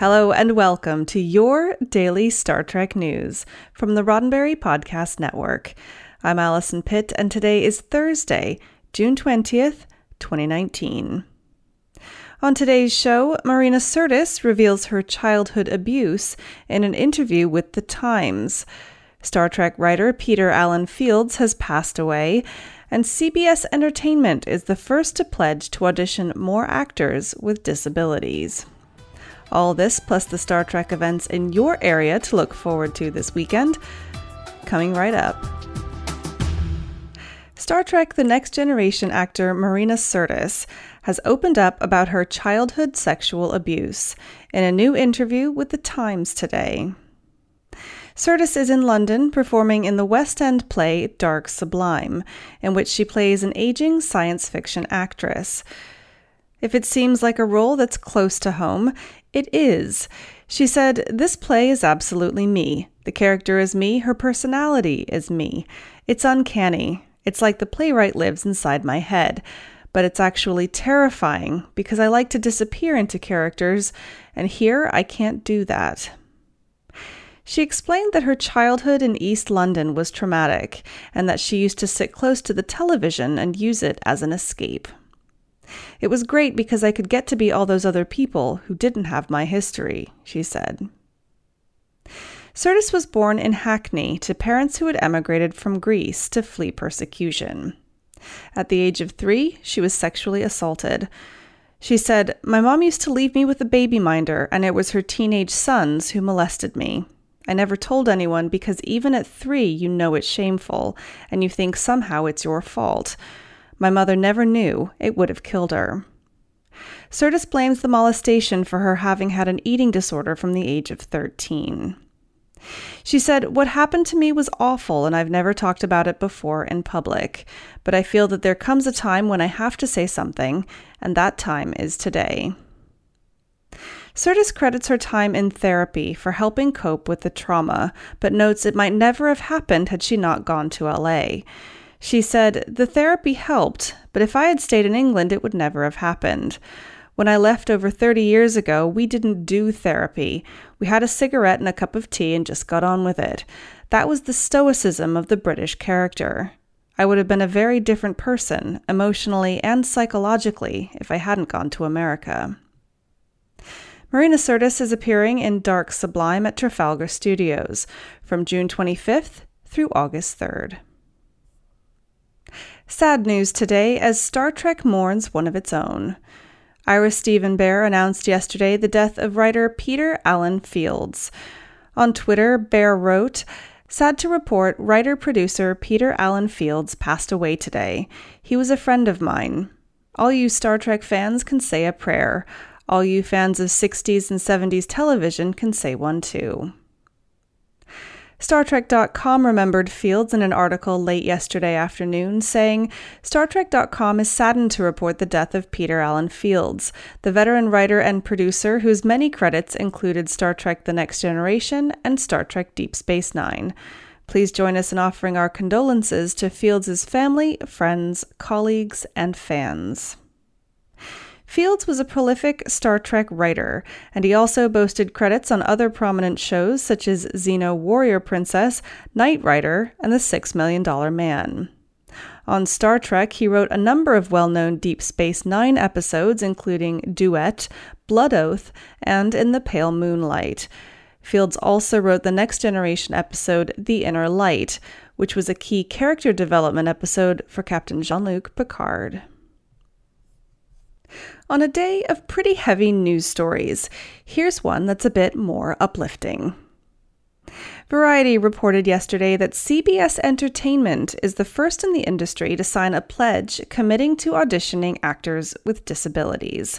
Hello and welcome to your daily Star Trek news from the Roddenberry Podcast Network. I'm Allison Pitt, and today is Thursday, June 20th, 2019. On today's show, Marina Sirtis reveals her childhood abuse in an interview with The Times. Star Trek writer Peter Allan Fields has passed away, and CBS Entertainment is the first to pledge to audition more actors with disabilities. All this plus the Star Trek events in your area to look forward to this weekend, coming right up. Star Trek The Next Generation actor Marina Sirtis has opened up about her childhood sexual abuse in a new interview with The Times today. Sirtis is in London performing in the West End play Dark Sublime, in which she plays an aging science fiction actress. If it seems like a role that's close to home, it is. She said, This play is absolutely me. The character is me, her personality is me. It's uncanny. It's like the playwright lives inside my head. But it's actually terrifying because I like to disappear into characters, and here I can't do that. She explained that her childhood in East London was traumatic and that she used to sit close to the television and use it as an escape. It was great because I could get to be all those other people who didn't have my history, she said. Sirtis was born in Hackney to parents who had emigrated from Greece to flee persecution. At the age of three, she was sexually assaulted. She said, My mom used to leave me with a baby minder, and it was her teenage sons who molested me. I never told anyone because even at three, you know it's shameful, and you think somehow it's your fault. My mother never knew it would have killed her. Sirtis blames the molestation for her having had an eating disorder from the age of 13. She said, What happened to me was awful, and I've never talked about it before in public. But I feel that there comes a time when I have to say something, and that time is today. Sirtis credits her time in therapy for helping cope with the trauma, but notes it might never have happened had she not gone to LA. She said, The therapy helped, but if I had stayed in England, it would never have happened. When I left over 30 years ago, we didn't do therapy. We had a cigarette and a cup of tea and just got on with it. That was the stoicism of the British character. I would have been a very different person, emotionally and psychologically, if I hadn't gone to America. Marina Sirtis is appearing in Dark Sublime at Trafalgar Studios from June 25th through August 3rd. Sad news today as Star Trek mourns one of its own. Ira Steven Behr announced yesterday the death of writer Peter Allan Fields. On Twitter, Behr wrote, Sad to report, writer producer Peter Allan Fields passed away today. He was a friend of mine. All you Star Trek fans can say a prayer. All you fans of 60s and 70s television can say one too. StarTrek.com remembered Fields in an article late yesterday afternoon, saying Star StarTrek.com is saddened to report the death of Peter Allan Fields, the veteran writer and producer whose many credits included Star Trek The Next Generation and Star Trek Deep Space Nine. Please join us in offering our condolences to Fields' family, friends, colleagues, and fans. Fields was a prolific Star Trek writer, and he also boasted credits on other prominent shows such as Xena Warrior Princess, Knight Rider, and The Six Million Dollar Man. On Star Trek, he wrote a number of well known Deep Space Nine episodes, including Duet, Blood Oath, and In the Pale Moonlight. Fields also wrote the Next Generation episode The Inner Light, which was a key character development episode for Captain Jean Luc Picard. On a day of pretty heavy news stories, here's one that's a bit more uplifting. Variety reported yesterday that CBS Entertainment is the first in the industry to sign a pledge committing to auditioning actors with disabilities.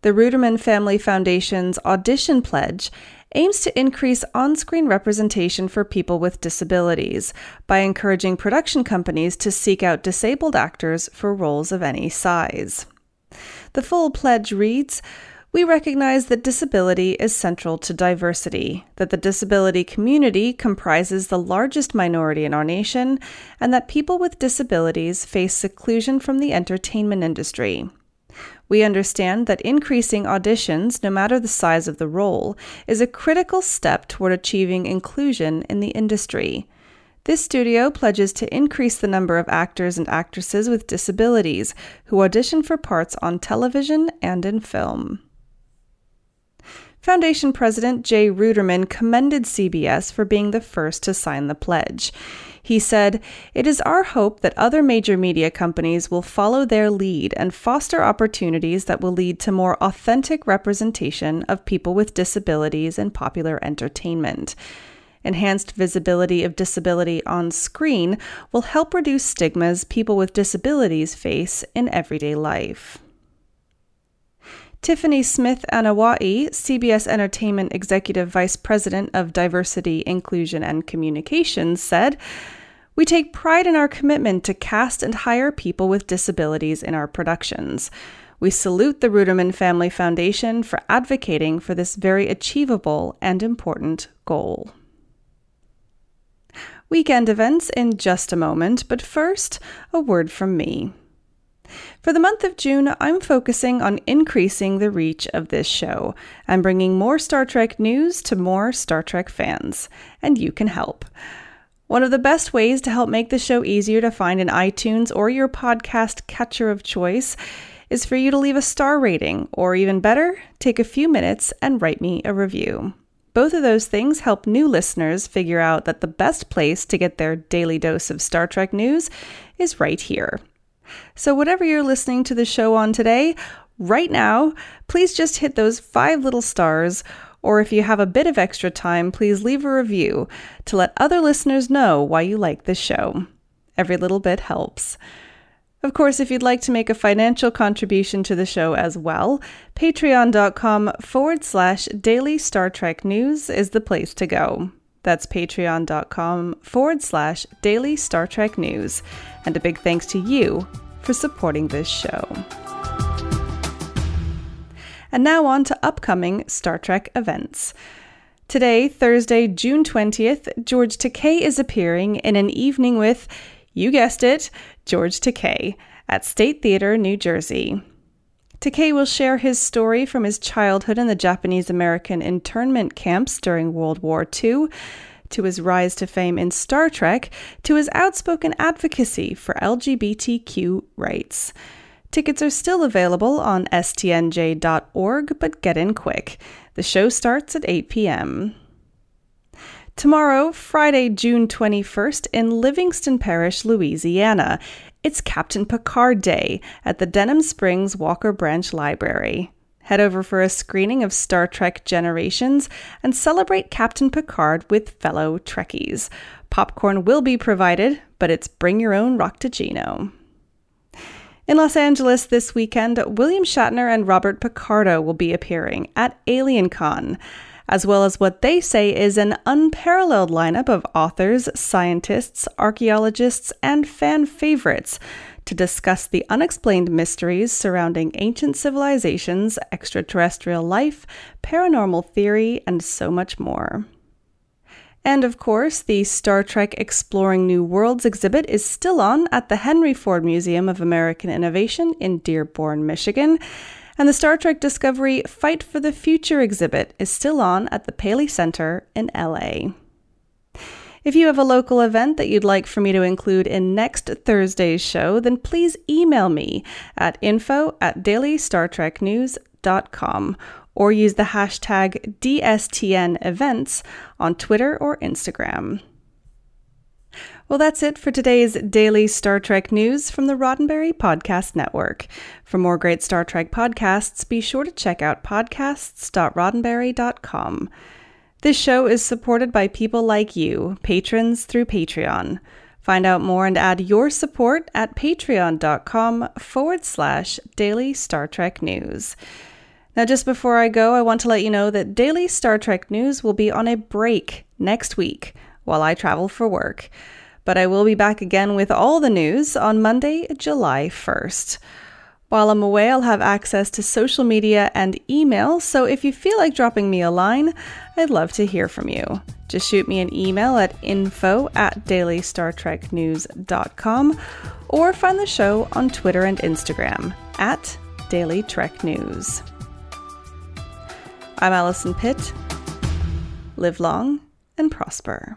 The Ruderman Family Foundation's Audition Pledge aims to increase on screen representation for people with disabilities by encouraging production companies to seek out disabled actors for roles of any size. The full pledge reads we recognize that disability is central to diversity, that the disability community comprises the largest minority in our nation, and that people with disabilities face seclusion from the entertainment industry. We understand that increasing auditions, no matter the size of the role, is a critical step toward achieving inclusion in the industry. This studio pledges to increase the number of actors and actresses with disabilities who audition for parts on television and in film. Foundation President Jay Ruderman commended CBS for being the first to sign the pledge. He said, It is our hope that other major media companies will follow their lead and foster opportunities that will lead to more authentic representation of people with disabilities in popular entertainment. Enhanced visibility of disability on screen will help reduce stigmas people with disabilities face in everyday life. Tiffany Smith Anoa'i, CBS Entertainment Executive Vice President of Diversity, Inclusion, and Communications, said, We take pride in our commitment to cast and hire people with disabilities in our productions. We salute the Ruderman Family Foundation for advocating for this very achievable and important goal. Weekend events in just a moment, but first, a word from me. For the month of June, I'm focusing on increasing the reach of this show and bringing more Star Trek news to more Star Trek fans. And you can help. One of the best ways to help make the show easier to find in iTunes or your podcast catcher of choice is for you to leave a star rating, or even better, take a few minutes and write me a review. Both of those things help new listeners figure out that the best place to get their daily dose of Star Trek news is right here. So, whatever you're listening to the show on today, right now, please just hit those five little stars. Or if you have a bit of extra time, please leave a review to let other listeners know why you like this show. Every little bit helps. Of course, if you'd like to make a financial contribution to the show as well, patreon.com forward slash daily Star Trek news is the place to go. That's patreon.com forward slash daily Star Trek news. And a big thanks to you for supporting this show. And now on to upcoming Star Trek events. Today, Thursday, June 20th, George Takei is appearing in an evening with, you guessed it, George Takei at State Theater, New Jersey. Takei will share his story from his childhood in the Japanese American internment camps during World War II to his rise to fame in Star Trek, to his outspoken advocacy for LGBTQ rights. Tickets are still available on stnj.org, but get in quick. The show starts at 8 p.m. Tomorrow, Friday, June 21st, in Livingston Parish, Louisiana, it's Captain Picard Day at the Denham Springs Walker Branch Library. Head over for a screening of Star Trek Generations and celebrate Captain Picard with fellow Trekkies. Popcorn will be provided, but it's bring your own Raktajino. In Los Angeles this weekend, William Shatner and Robert Picardo will be appearing at AlienCon, as well as what they say is an unparalleled lineup of authors, scientists, archaeologists, and fan favorites to discuss the unexplained mysteries surrounding ancient civilizations, extraterrestrial life, paranormal theory, and so much more. And of course, the Star Trek Exploring New Worlds exhibit is still on at the Henry Ford Museum of American Innovation in Dearborn, Michigan. And the Star Trek Discovery Fight for the Future exhibit is still on at the Paley Center in LA. If you have a local event that you'd like for me to include in next Thursday's show, then please email me at info at dailystartreknews.com or use the hashtag DSTNevents on Twitter or Instagram. Well, that's it for today's daily Star Trek news from the Roddenberry Podcast Network. For more great Star Trek podcasts, be sure to check out podcasts.roddenberry.com. This show is supported by people like you, patrons through Patreon. Find out more and add your support at patreon.com forward slash daily Star Trek news. Now, just before I go, I want to let you know that daily Star Trek news will be on a break next week while I travel for work. But I will be back again with all the news on Monday, July 1st. While I'm away, I'll have access to social media and email, so if you feel like dropping me a line, I'd love to hear from you. Just shoot me an email at info at dailystartreknews.com or find the show on Twitter and Instagram at Daily Trek News. I'm Allison Pitt. Live long and prosper.